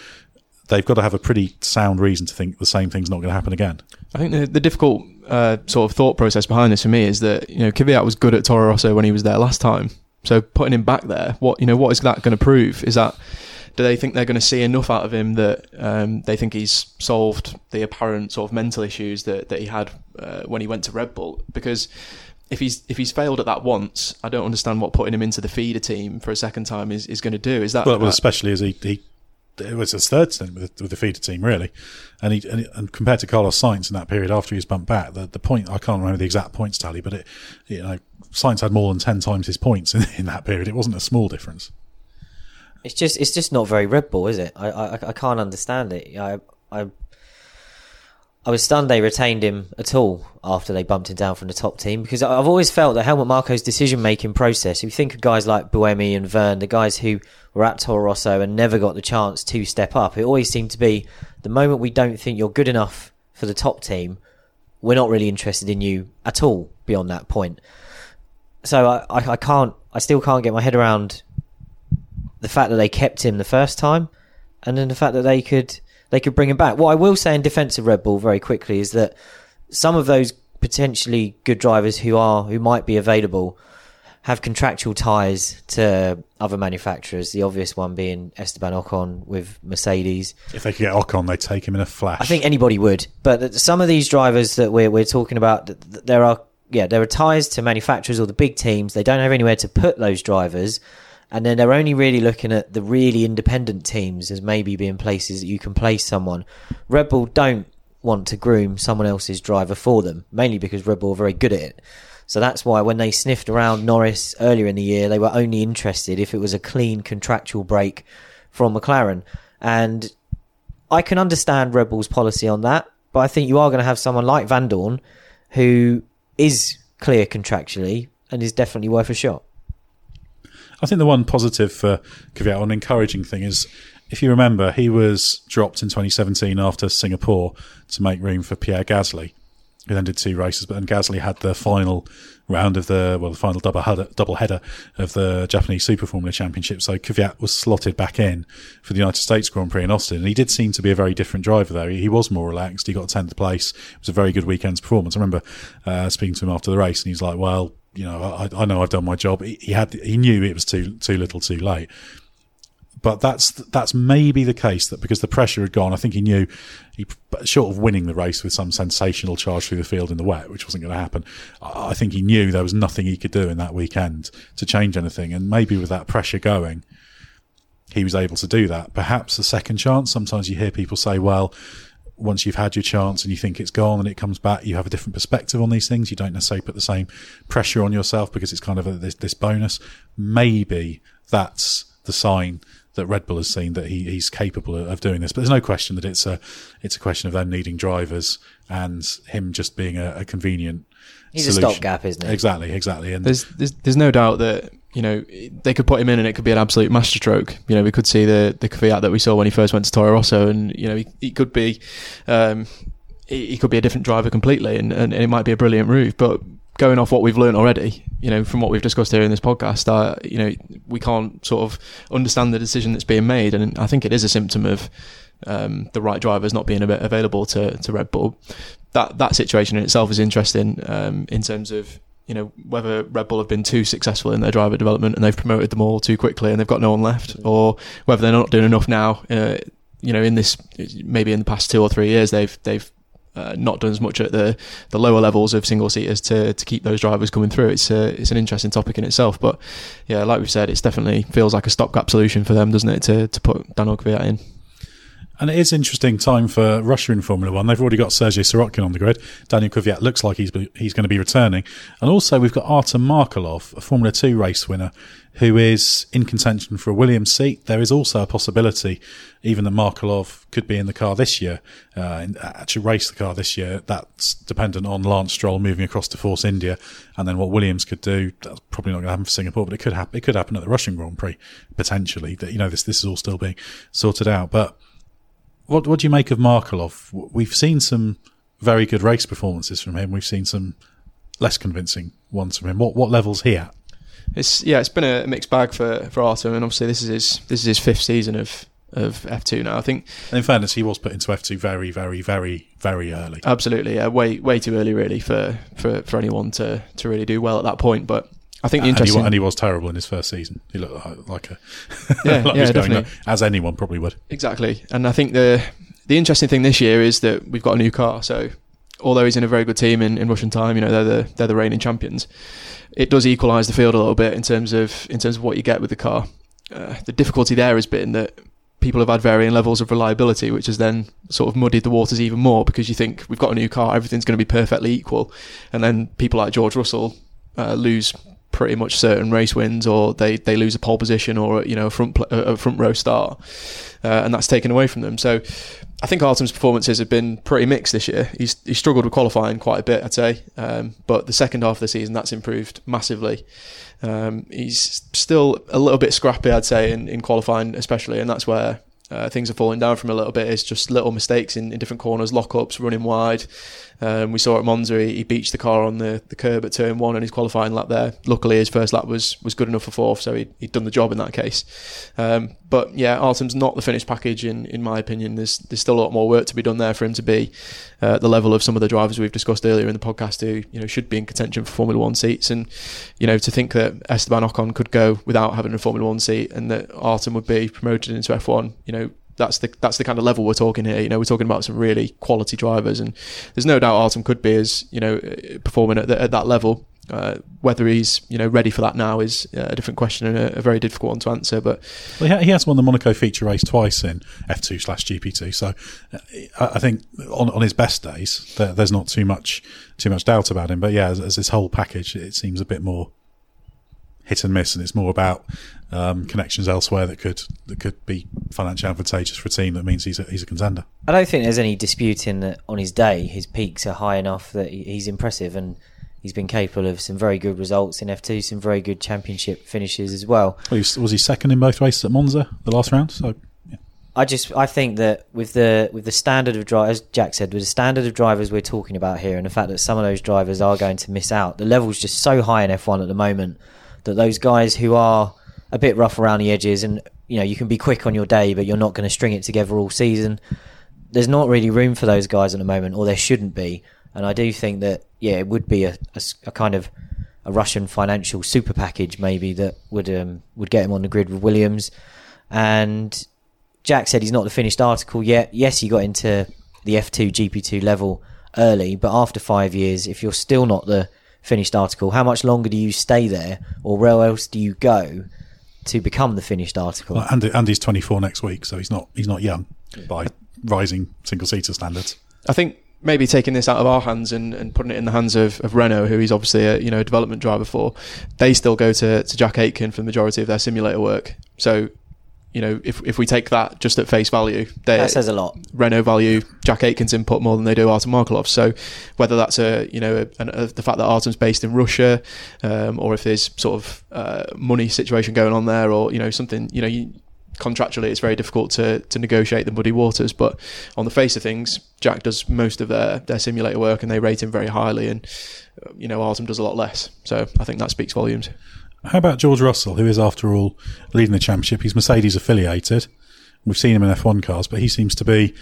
they've got to have a pretty sound reason to think the same thing's not going to happen again. I think the, the difficult uh, sort of thought process behind this for me is that you know Kvyat was good at Toro Rosso when he was there last time. So putting him back there, what you know, what is that going to prove? Is that do they think they're going to see enough out of him that um, they think he's solved the apparent sort of mental issues that, that he had uh, when he went to Red Bull? Because if he's if he's failed at that once, I don't understand what putting him into the feeder team for a second time is, is going to do. Is that well, well especially as he, he it was his third stint with, with the feeder team, really. And he, and, and, compared to Carlos Sainz in that period after he was bumped back, the, the point, I can't remember the exact points tally, but it, you know, Sainz had more than 10 times his points in, in that period. It wasn't a small difference. It's just, it's just not very Red Bull, is it? I, I, I can't understand it. I, I, I was stunned they retained him at all after they bumped him down from the top team because I've always felt that Helmut Marko's decision making process, if you think of guys like Buemi and Vergne, the guys who were at Toro Rosso and never got the chance to step up, it always seemed to be the moment we don't think you're good enough for the top team, we're not really interested in you at all beyond that point. So I, I, I can't, I still can't get my head around the fact that they kept him the first time and then the fact that they could they could bring him back. What I will say in defence of Red Bull very quickly is that some of those potentially good drivers who are who might be available have contractual ties to other manufacturers. The obvious one being Esteban Ocon with Mercedes. If they could get Ocon, they'd take him in a flash. I think anybody would. But some of these drivers that we're we're talking about, there are yeah, there are ties to manufacturers or the big teams. They don't have anywhere to put those drivers and then they're only really looking at the really independent teams as maybe being places that you can place someone. Red Bull don't want to groom someone else's driver for them, mainly because Red Bull are very good at it. So that's why when they sniffed around Norris earlier in the year, they were only interested if it was a clean contractual break from McLaren. And I can understand Red Bull's policy on that, but I think you are going to have someone like Vandoorne who is clear contractually and is definitely worth a shot. I think the one positive for Kvyat, an encouraging thing is, if you remember, he was dropped in 2017 after Singapore to make room for Pierre Gasly. He then did two races, but then Gasly had the final round of the well, the final double header, double header of the Japanese Super Formula Championship. So Kvyat was slotted back in for the United States Grand Prix in Austin, and he did seem to be a very different driver. Though he was more relaxed, he got tenth place. It was a very good weekend's performance. I remember uh, speaking to him after the race, and he's like, "Well, you know, I, I know I've done my job." He, he had he knew it was too too little, too late but that's that's maybe the case that because the pressure had gone, I think he knew he short of winning the race with some sensational charge through the field in the wet, which wasn't going to happen. I think he knew there was nothing he could do in that weekend to change anything, and maybe with that pressure going, he was able to do that. Perhaps a second chance. Sometimes you hear people say, "Well." Once you've had your chance and you think it's gone and it comes back, you have a different perspective on these things. You don't necessarily put the same pressure on yourself because it's kind of a, this, this bonus. Maybe that's the sign that Red Bull has seen that he, he's capable of doing this. But there's no question that it's a it's a question of them needing drivers and him just being a, a convenient. He's solution. a stopgap, isn't he? Exactly, exactly. And there's, there's there's no doubt that you know they could put him in and it could be an absolute masterstroke. You know, we could see the the Kvyat that we saw when he first went to Toro Rosso, and you know he, he could be. Um, he could be a different driver completely, and, and it might be a brilliant move. But going off what we've learned already, you know, from what we've discussed here in this podcast, uh, you know, we can't sort of understand the decision that's being made, and I think it is a symptom of um, the right drivers not being available to, to Red Bull. That that situation in itself is interesting um, in terms of you know whether Red Bull have been too successful in their driver development and they've promoted them all too quickly and they've got no one left, or whether they're not doing enough now. Uh, you know, in this maybe in the past two or three years, they've they've uh, not done as much at the, the lower levels of single seaters to, to keep those drivers coming through. It's a, it's an interesting topic in itself, but yeah, like we've said, it's definitely feels like a stopgap solution for them, doesn't it, to to put Daniel Kvyat in. And it is interesting time for Russia in Formula One. They've already got Sergei Sirotkin on the grid. Daniel Kvyat looks like he's he's going to be returning, and also we've got Artem Markelov, a Formula Two race winner, who is in contention for a Williams seat. There is also a possibility, even that Markelov could be in the car this year, uh, actually race the car this year. That's dependent on Lance Stroll moving across to Force India, and then what Williams could do. That's probably not going to happen for Singapore, but it could happen. It could happen at the Russian Grand Prix potentially. That you know this this is all still being sorted out, but what what do you make of Markelov? We've seen some very good race performances from him. We've seen some less convincing ones from him. What what level's he at? It's yeah, it's been a mixed bag for for Artem, and obviously this is his this is his fifth season of of F two now. I think. And in fairness, he was put into F two very, very, very, very early. Absolutely, yeah, way way too early really for for for anyone to to really do well at that point. But I think the interesting and he, and he was terrible in his first season. He looked like a yeah, like yeah, definitely. as anyone probably would. Exactly, and I think the the interesting thing this year is that we've got a new car. So although he's in a very good team in, in Russian time, you know they're the they're the reigning champions. It does equalise the field a little bit in terms of in terms of what you get with the car. Uh, the difficulty there has been that people have had varying levels of reliability, which has then sort of muddied the waters even more because you think we've got a new car, everything's going to be perfectly equal, and then people like George Russell uh, lose pretty much certain race wins, or they, they lose a pole position or you know a front a front row start, uh, and that's taken away from them. So I think Artem's performances have been pretty mixed this year. He's he struggled with qualifying quite a bit, I'd say, um, but the second half of the season that's improved massively. Um, he's still a little bit scrappy, I'd say, in, in qualifying especially, and that's where uh, things are falling down from a little bit. It's just little mistakes in, in different corners, lockups, running wide. Um, we saw at Monza he, he, beached the car on the, the curb at turn one and his qualifying lap there. Luckily, his first lap was was good enough for fourth, so he, he'd done the job in that case. Um, but yeah, Artem's not the finished package in, in my opinion. There's there's still a lot more work to be done there for him to be uh, the level of some of the drivers we've discussed earlier in the podcast who you know should be in contention for Formula One seats. And you know to think that Esteban Ocon could go without having a Formula One seat and that Artem would be promoted into F1, you know that's the that's the kind of level we're talking here. You know, we're talking about some really quality drivers, and there's no doubt Artem could be as you know performing at, the, at that level. Uh, whether he's you know ready for that now is uh, a different question and a, a, very difficult one to answer. But well, he has won the Monaco feature race twice in F2 slash GP2, so uh, I think on, on his best days there, there's not too much too much doubt about him. But yeah, as, as this whole package, it seems a bit more hit and miss, and it's more about um, connections elsewhere that could that could be financially advantageous for a team. That means he's a, he's a contender. I don't think there's any disputing that on his day his peaks are high enough that he's impressive and he's been capable of some very good results in F2, some very good championship finishes as well. well was he second in both races at Monza the last round? So I just I think that with the with the standard of drivers, as Jack said, with the standard of drivers we're talking about here, and the fact that some of those drivers are going to miss out, the level's just so high in F1 at the moment that those guys who are a bit rough around the edges, and you know you can be quick on your day, but you're not going to string it together all season. There's not really room for those guys at the moment, or there shouldn't be. And I do think that yeah, it would be a, a, a kind of a Russian financial super package maybe that would um, would get him on the grid with Williams. And Jack said he's not the finished article yet. Yes, he got into the F2 GP2 level early, but after five years, if you're still not the finished article, how much longer do you stay there, or where else do you go to become the finished article? Well, Andy, Andy's 24 next week, so he's not he's not young by rising single seater standards. I think maybe taking this out of our hands and, and putting it in the hands of, of Renault, who he's obviously a you know a development driver for, they still go to, to Jack Aitken for the majority of their simulator work. So, you know, if if we take that just at face value, that says a lot. Renault value Jack Aitken's input more than they do Artem Markelov. So, whether that's a you know a, a, the fact that Artem's based in Russia, um, or if there's sort of uh, money situation going on there, or you know something, you know. You, contractually it's very difficult to, to negotiate the muddy waters but on the face of things Jack does most of their, their simulator work and they rate him very highly and you know Artem does a lot less so I think that speaks volumes how about George Russell who is after all leading the championship he's Mercedes affiliated We've seen him in F1 cars, but he seems to be,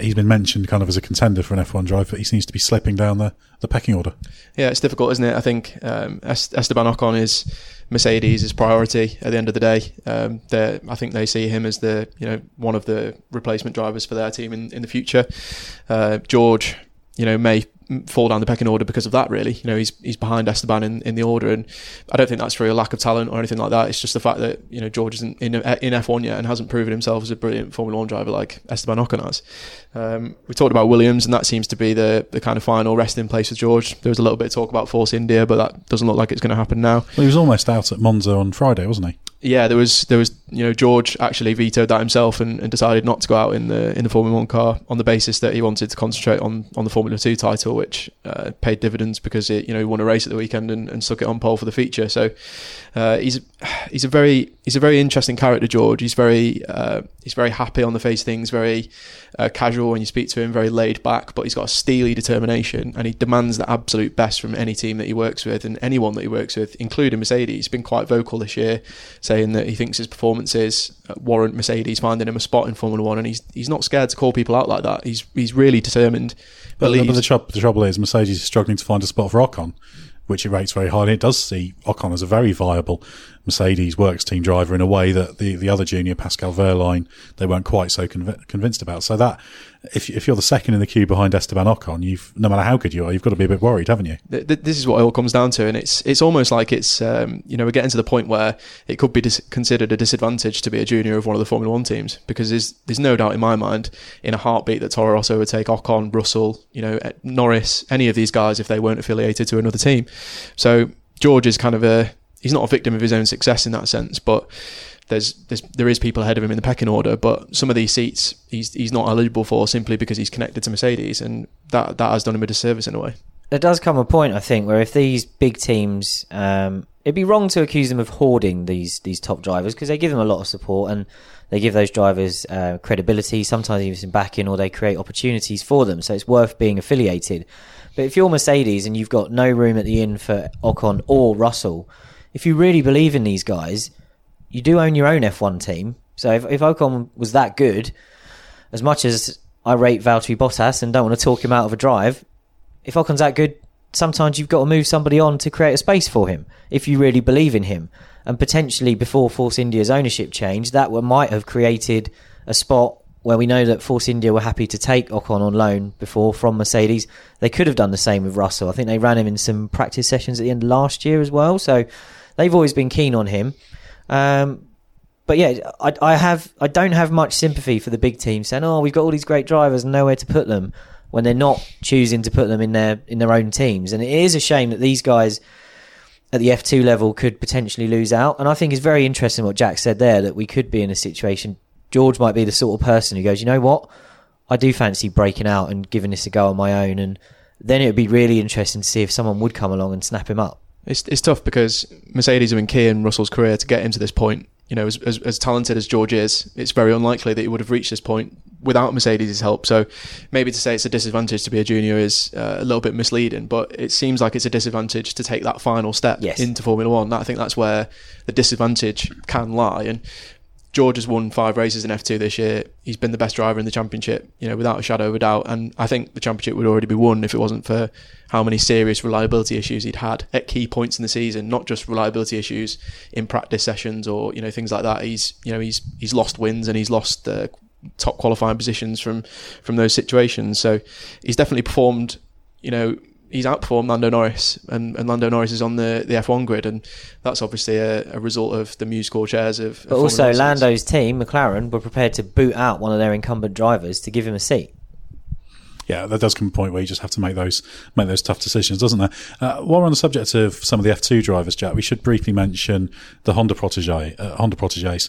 he's been mentioned kind of as a contender for an F1 drive, but he seems to be slipping down the, the pecking order. Yeah, it's difficult, isn't it? I think um, Esteban Ocon is Mercedes' priority at the end of the day. Um, I think they see him as the, you know, one of the replacement drivers for their team in, in the future. Uh, George, you know, may fall down the pecking order because of that. Really, you know, he's he's behind Esteban in, in the order, and I don't think that's for a lack of talent or anything like that. It's just the fact that you know George isn't in in F1 yet and hasn't proven himself as a brilliant Formula One driver like Esteban Ocon has. Um, we talked about Williams, and that seems to be the the kind of final resting place for George. There was a little bit of talk about Force India, but that doesn't look like it's going to happen now. Well, he was almost out at Monza on Friday, wasn't he? yeah, there was there was you know George actually vetoed that himself and, and, decided not to go out in the in the Formula One car on the basis that he wanted to concentrate on on the Formula Two title, which uh, paid dividends because it you know he won a race at the weekend and, and stuck it on pole for the feature. So uh, he's he's a very he's a very interesting character, George. He's very uh, he's very happy on the face of things, very uh, casual when you speak to him, very laid back, but he's got a steely determination and he demands the absolute best from any team that he works with and anyone that he works with, including Mercedes. He's been quite vocal this year, saying that he thinks his performances uh, warrant Mercedes finding him a spot in Formula One, and he's he's not scared to call people out like that. He's he's really determined. But, but the, trouble, the trouble is Mercedes is struggling to find a spot for Ocon which it rates very highly. It does see Ocon as a very viable Mercedes works team driver in a way that the, the other junior, Pascal Wehrlein, they weren't quite so conv- convinced about. So that, if, if you're the second in the queue behind Esteban Ocon, you've, no matter how good you are, you've got to be a bit worried, haven't you? This is what it all comes down to. And it's, it's almost like it's, um, you know, we're getting to the point where it could be dis- considered a disadvantage to be a junior of one of the Formula One teams because there's, there's no doubt in my mind in a heartbeat that Toro Rosso would take Ocon, Russell, you know, Norris, any of these guys if they weren't affiliated to another team. So George is kind of a, he's not a victim of his own success in that sense, but there's, there's there is people ahead of him in the pecking order, but some of these seats he's he's not eligible for simply because he's connected to Mercedes, and that that has done him a disservice in a way. There does come a point, I think, where if these big teams, um, it'd be wrong to accuse them of hoarding these these top drivers because they give them a lot of support and they give those drivers uh, credibility, sometimes even some backing, or they create opportunities for them. So it's worth being affiliated. But if you're Mercedes and you've got no room at the inn for Ocon or Russell if you really believe in these guys, you do own your own F1 team. So if, if Ocon was that good, as much as I rate Valtteri Bottas and don't want to talk him out of a drive, if Ocon's that good, sometimes you've got to move somebody on to create a space for him if you really believe in him. And potentially before Force India's ownership change, that might have created a spot where we know that Force India were happy to take Ocon on loan before from Mercedes. They could have done the same with Russell. I think they ran him in some practice sessions at the end of last year as well. So they've always been keen on him. Um, but yeah, I, I have I don't have much sympathy for the big teams saying, "Oh, we've got all these great drivers and nowhere to put them," when they're not choosing to put them in their in their own teams. And it is a shame that these guys at the F2 level could potentially lose out. And I think it's very interesting what Jack said there that we could be in a situation. George might be the sort of person who goes, you know what, I do fancy breaking out and giving this a go on my own. And then it would be really interesting to see if someone would come along and snap him up. It's it's tough because Mercedes have been key in Russell's career to get him to this point, you know, as, as, as, talented as George is, it's very unlikely that he would have reached this point without Mercedes' help. So maybe to say it's a disadvantage to be a junior is uh, a little bit misleading, but it seems like it's a disadvantage to take that final step yes. into Formula One. I think that's where the disadvantage can lie. And George has won five races in F2 this year. He's been the best driver in the championship, you know, without a shadow of a doubt. And I think the championship would already be won if it wasn't for how many serious reliability issues he'd had at key points in the season. Not just reliability issues in practice sessions or you know things like that. He's you know he's he's lost wins and he's lost uh, top qualifying positions from from those situations. So he's definitely performed, you know, he's outperformed Lando Norris, and, and Lando Norris is on the, the F1 grid, and that's obviously a, a result of the musical chairs of. But also, Lando's team, McLaren, were prepared to boot out one of their incumbent drivers to give him a seat. Yeah, that does come a point where you just have to make those make those tough decisions, doesn't there? Uh, while we're on the subject of some of the F2 drivers, Jack, we should briefly mention the Honda protege, uh, Honda proteges.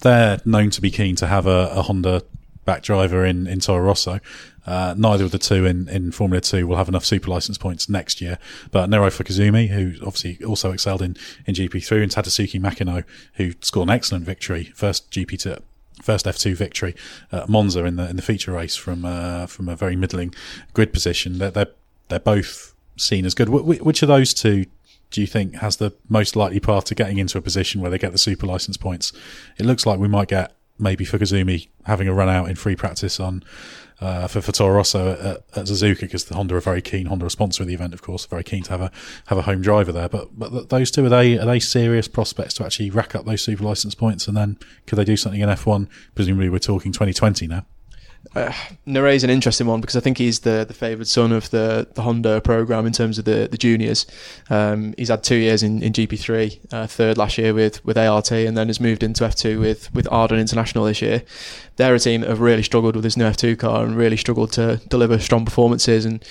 They're known to be keen to have a, a Honda back driver in, in Toro Rosso. Uh, neither of the two in, in Formula 2 will have enough super license points next year. But Nirei Fukuzumi, who obviously also excelled in, in GP3, and Tadasuke Makino, who scored an excellent victory, first GP2, first F2 victory at Monza in the in the feature race from uh, from a very middling grid position. They're, they're, they're both seen as good. Wh- which of those two do you think has the most likely path to getting into a position where they get the super license points? It looks like we might get maybe Fukuzumi having a run out in free practice on uh, for, for Toro Rosso at, at Suzuka because the Honda are very keen. Honda are sponsor of the event, of course, very keen to have a have a home driver there. But but those two are they are they serious prospects to actually rack up those super license points and then could they do something in F1? Presumably, we're talking 2020 now uh, is an interesting one because I think he's the, the favoured son of the, the Honda program in terms of the, the juniors. Um, he's had two years in, in GP3, uh, third last year with, with ART, and then has moved into F2 with, with Arden International this year. They're a team that have really struggled with this new F2 car and really struggled to deliver strong performances. And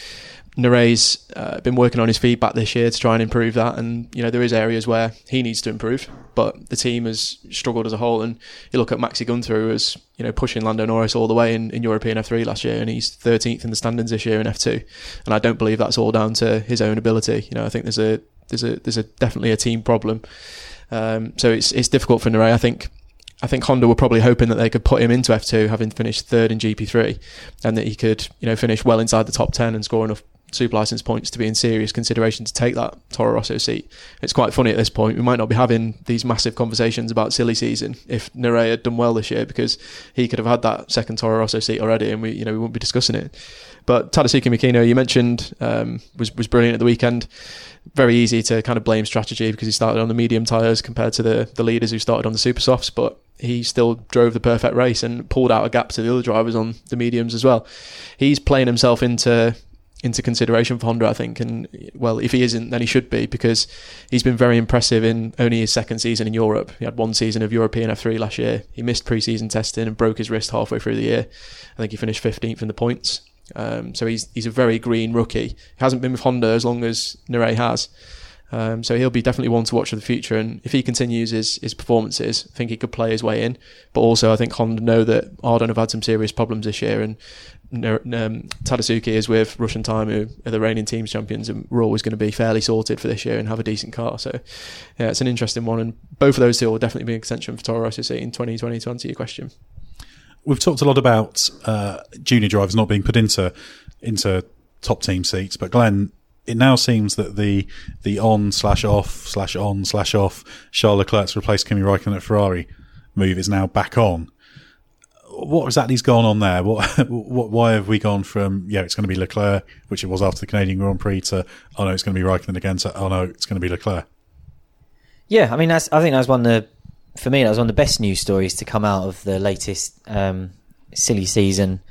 Nirei's uh, been working on his feedback this year to try and improve that, and you know there is areas where he needs to improve, but the team has struggled as a whole. And you look at Maxi Gunther, who was you know pushing Lando Norris all the way in, in European F3 last year, and he's 13th in the standings this year in F2. And I don't believe that's all down to his own ability. You know, I think there's a there's a there's a definitely a team problem. Um, so it's it's difficult for Nere. I think I think Honda were probably hoping that they could put him into F2, having finished third in GP3, and that he could, you know, finish well inside the top 10 and score enough super license points to be in serious consideration to take that Toro Rosso seat. It's quite funny at this point. We might not be having these massive conversations about silly season if Nirei had done well this year because he could have had that second Toro Rosso seat already, and we you know we wouldn't be discussing it. But Tadasuke Makino, you mentioned, um, was was brilliant at the weekend. Very easy to kind of blame strategy because he started on the medium tyres compared to the the leaders who started on the super softs, but he still drove the perfect race and pulled out a gap to the other drivers on the mediums as well. He's playing himself into into consideration for Honda, I think. And well, if he isn't, then he should be because he's been very impressive in only his second season in Europe. He had one season of European F3 last year. He missed pre-season testing and broke his wrist halfway through the year. I think he finished 15th in the points. Um, so he's he's a very green rookie. He hasn't been with Honda as long as Nirei has. Um, so he'll be definitely one to watch for the future. And if he continues his, his performances, I think he could play his way in. But also, I think Honda know that Arden have had some serious problems this year, and um, Tadasuke is with Russian Time, who are the reigning teams champions, and we're always going to be fairly sorted for this year and have a decent car. So, yeah, it's an interesting one, and both of those two will definitely be an extension for Toro Rosso in 2020. To answer your question, we've talked a lot about uh, junior drivers not being put into into top team seats, but Glenn, it now seems that the the on slash off slash on slash off Charles Leclerc's replaced Kimi Raikkonen at Ferrari move is now back on what exactly's gone on there? What, what, why have we gone from yeah, it's going to be Leclerc, which it was after the Canadian Grand Prix, to oh no, it's going to be Raikkonen again, to oh no, it's going to be Leclerc. Yeah, I mean, that's I think that was one of the for me that was one of the best news stories to come out of the latest um, silly season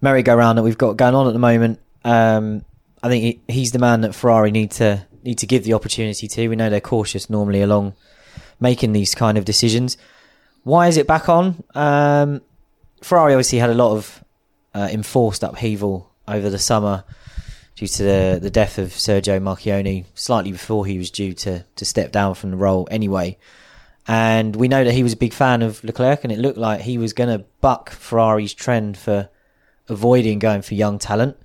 merry-go-round that we've got going on at the moment. Um, I think he, he's the man that Ferrari need to need to give the opportunity to. We know they're cautious normally along making these kind of decisions. Why is it back on? Um, Ferrari obviously had a lot of uh, enforced upheaval over the summer due to the, the death of Sergio Marchionne slightly before he was due to, to step down from the role anyway. And we know that he was a big fan of Leclerc, and it looked like he was going to buck Ferrari's trend for avoiding going for young talent.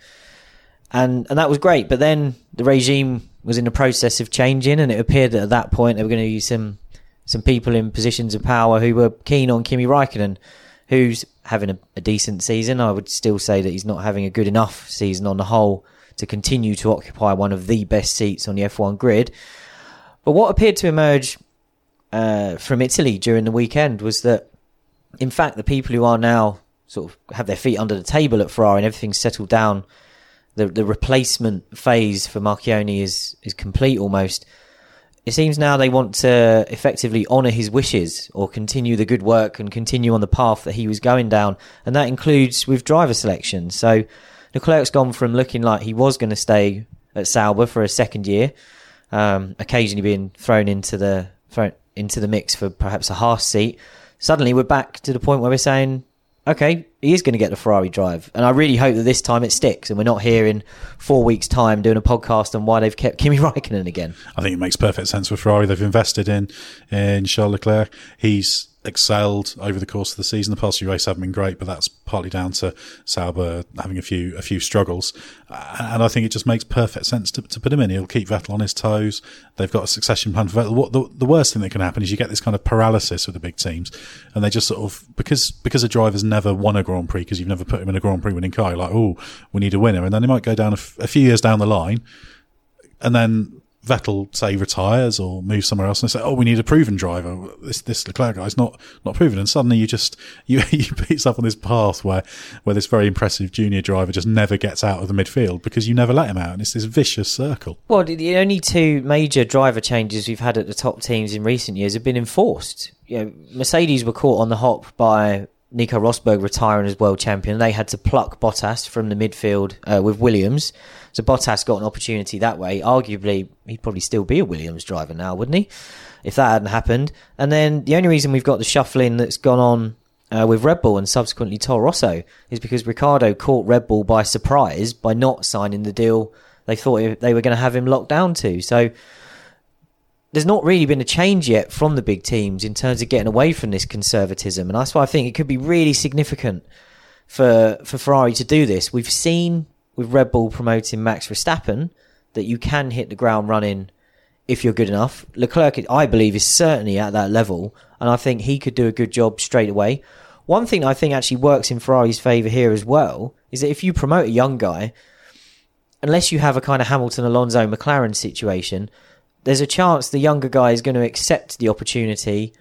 And and that was great. But then the regime was in the process of changing, and it appeared that at that point they were going to use some some people in positions of power who were keen on Kimi Raikkonen, who's having a, a decent season. I would still say that he's not having a good enough season on the whole to continue to occupy one of the best seats on the F1 grid. But what appeared to emerge uh, from Italy during the weekend was that, in fact, the people who are now sort of have their feet under the table at Ferrari and everything's settled down, the the replacement phase for Marchionne is is complete almost. It seems now they want to effectively honour his wishes or continue the good work and continue on the path that he was going down, and that includes with driver selection. So Leclerc's gone from looking like he was going to stay at Sauber for a second year, um, occasionally being thrown into the thrown into the mix for perhaps a Haas seat. Suddenly, we're back to the point where we're saying, okay, he is going to get the Ferrari drive, and I really hope that this time it sticks, and we're not here in four weeks' time doing a podcast on why they've kept Kimi Raikkonen again. I think it makes perfect sense for Ferrari. They've invested in in Charles Leclerc. He's excelled over the course of the season. The past few races haven't been great, but that's partly down to Sauber having a few a few struggles. And I think it just makes perfect sense to, to put him in. He'll keep Vettel on his toes. They've got a succession plan for Vettel. What the, the worst thing that can happen is you get this kind of paralysis with the big teams, and they just sort of because because a driver's never won a Grand Prix because you've never put him in a Grand Prix winning car. You're like, oh, we need a winner, and then they might go down a, f- a few years down the line, and then Vettel say retires or moves somewhere else and they say, "Oh, we need a proven driver. This this Leclerc guy's not not proven." And suddenly you just you you put yourself on this path where where this very impressive junior driver just never gets out of the midfield because you never let him out, and it's this vicious circle. Well, the only two major driver changes we've had at the top teams in recent years have been enforced. You know, Mercedes were caught on the hop by Nico Rosberg retiring as world champion. They had to pluck Bottas from the midfield uh, with Williams. So Bottas got an opportunity that way. Arguably, he'd probably still be a Williams driver now, wouldn't he? If that hadn't happened. And then the only reason we've got the shuffling that's gone on uh, with Red Bull and subsequently Toro Rosso is because Ricciardo caught Red Bull by surprise by not signing the deal they thought they were going to have him locked down to. So there's not really been a change yet from the big teams in terms of getting away from this conservatism, and that's why I think it could be really significant for for Ferrari to do this. We've seen with Red Bull promoting Max Verstappen that you can hit the ground running if you're good enough. Leclerc, I believe, is certainly at that level, and I think he could do a good job straight away. One thing I think actually works in Ferrari's favour here as well is that if you promote a young guy, unless you have a kind of Hamilton Alonso McLaren situation, there's a chance the younger guy is going to accept the opportunity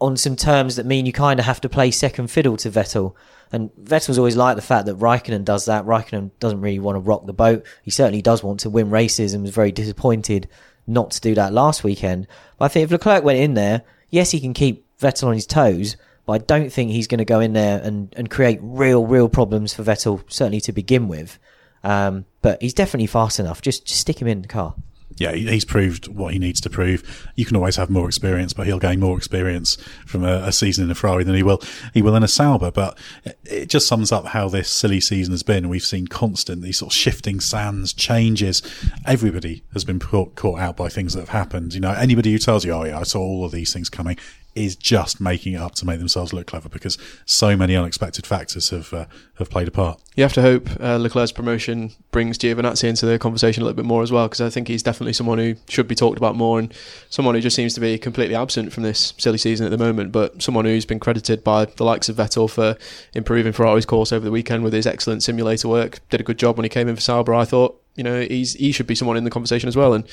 on some terms that mean you kind of have to play second fiddle to Vettel. And Vettel's always liked the fact that Raikkonen does that. Raikkonen doesn't really want to rock the boat. He certainly does want to win races and was very disappointed not to do that last weekend. But I think if Leclerc went in there, yes, he can keep Vettel on his toes, but I don't think he's going to go in there and, and create real, real problems for Vettel, certainly to begin with. Um, but he's definitely fast enough. Just, just stick him in the car yeah, he's proved what he needs to prove. You can always have more experience, but he'll gain more experience from a, a season in a Ferrari than he will he will in a Sauber. But it just sums up how this silly season has been. We've seen constant these sort of shifting sands, changes. Everybody has been caught, caught out by things that have happened. You know, anybody who tells you, "Oh yeah, I saw all of these things coming," is just making it up to make themselves look clever because so many unexpected factors have uh, have played a part. You have to hope uh, Leclerc's promotion brings Giovinazzi into the conversation a little bit more as well because I think he's definitely someone who should be talked about more and someone who just seems to be completely absent from this silly season at the moment. But someone who's been credited by the likes of Vettel for improving Ferrari's course over the weekend with his excellent simulator work. Did a good job when he came in for Sauber. I thought you know he's he should be someone in the conversation as well. And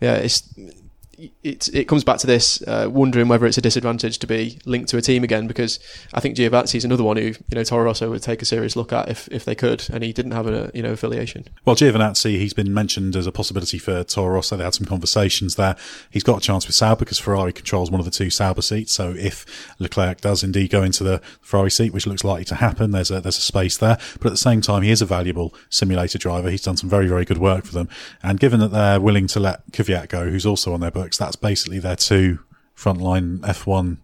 yeah, it's it it comes back to this uh, wondering whether it's a disadvantage to be linked to a team again because I think Giovinazzi is another one who you know Toro Rosso would take a serious look at if, if they could and he didn't have a you know affiliation. Well, Giovinazzi he's been mentioned as a possibility for Toro Rosso. They had some conversations there. He's got a chance with Sauber because Ferrari controls one of the two Sauber seats. So if Leclerc does indeed go into the Ferrari seat, which looks likely to happen, there's a there's a space there. But at the same time, he is a valuable simulator driver. He's done some very very good work for them. And given that they're willing to let Kvyat go, who's also on their that's basically their two frontline F1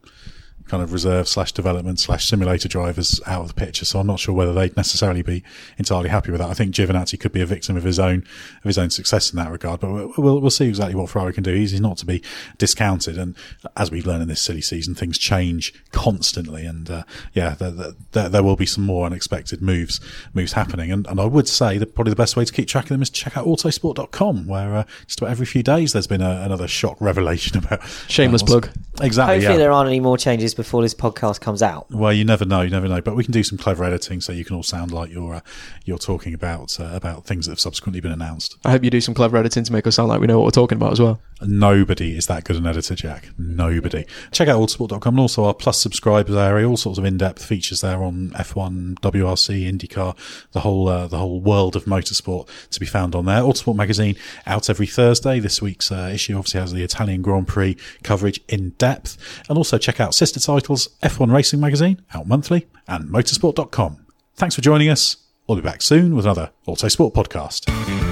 kind of reserve slash development slash simulator drivers out of the picture. So I'm not sure whether they'd necessarily be entirely happy with that. I think Giovinazzi could be a victim of his own of his own success in that regard. But we'll we'll see exactly what Ferrari can do. He's, he's not to be discounted. And as we've learned in this silly season, things change constantly. And uh, yeah, there, there, there, will be some more unexpected moves moves happening. And, and I would say that probably the best way to keep track of them is to check out autosport.com, where uh, just about every few days there's been a, another shock revelation about shameless plug. Exactly. Hopefully yeah. there aren't any more changes before this podcast comes out. Well, you never know, you never know. But we can do some clever editing, so you can all sound like you're uh, you're talking about uh, about things that have subsequently been announced. I hope you do some clever editing to make us sound like we know what we're talking about as well. Nobody is that good an editor, Jack. Nobody. Check out autosport.com and also our plus subscribers area. All sorts of in-depth features there on F1, WRC, IndyCar, the whole uh, the whole world of motorsport to be found on there. Autosport magazine out every Thursday. This week's uh, issue obviously has the Italian Grand Prix coverage in depth, and also check out sister titles F1 Racing magazine out monthly and motorsport.com. Thanks for joining us. We'll be back soon with another Autosport podcast.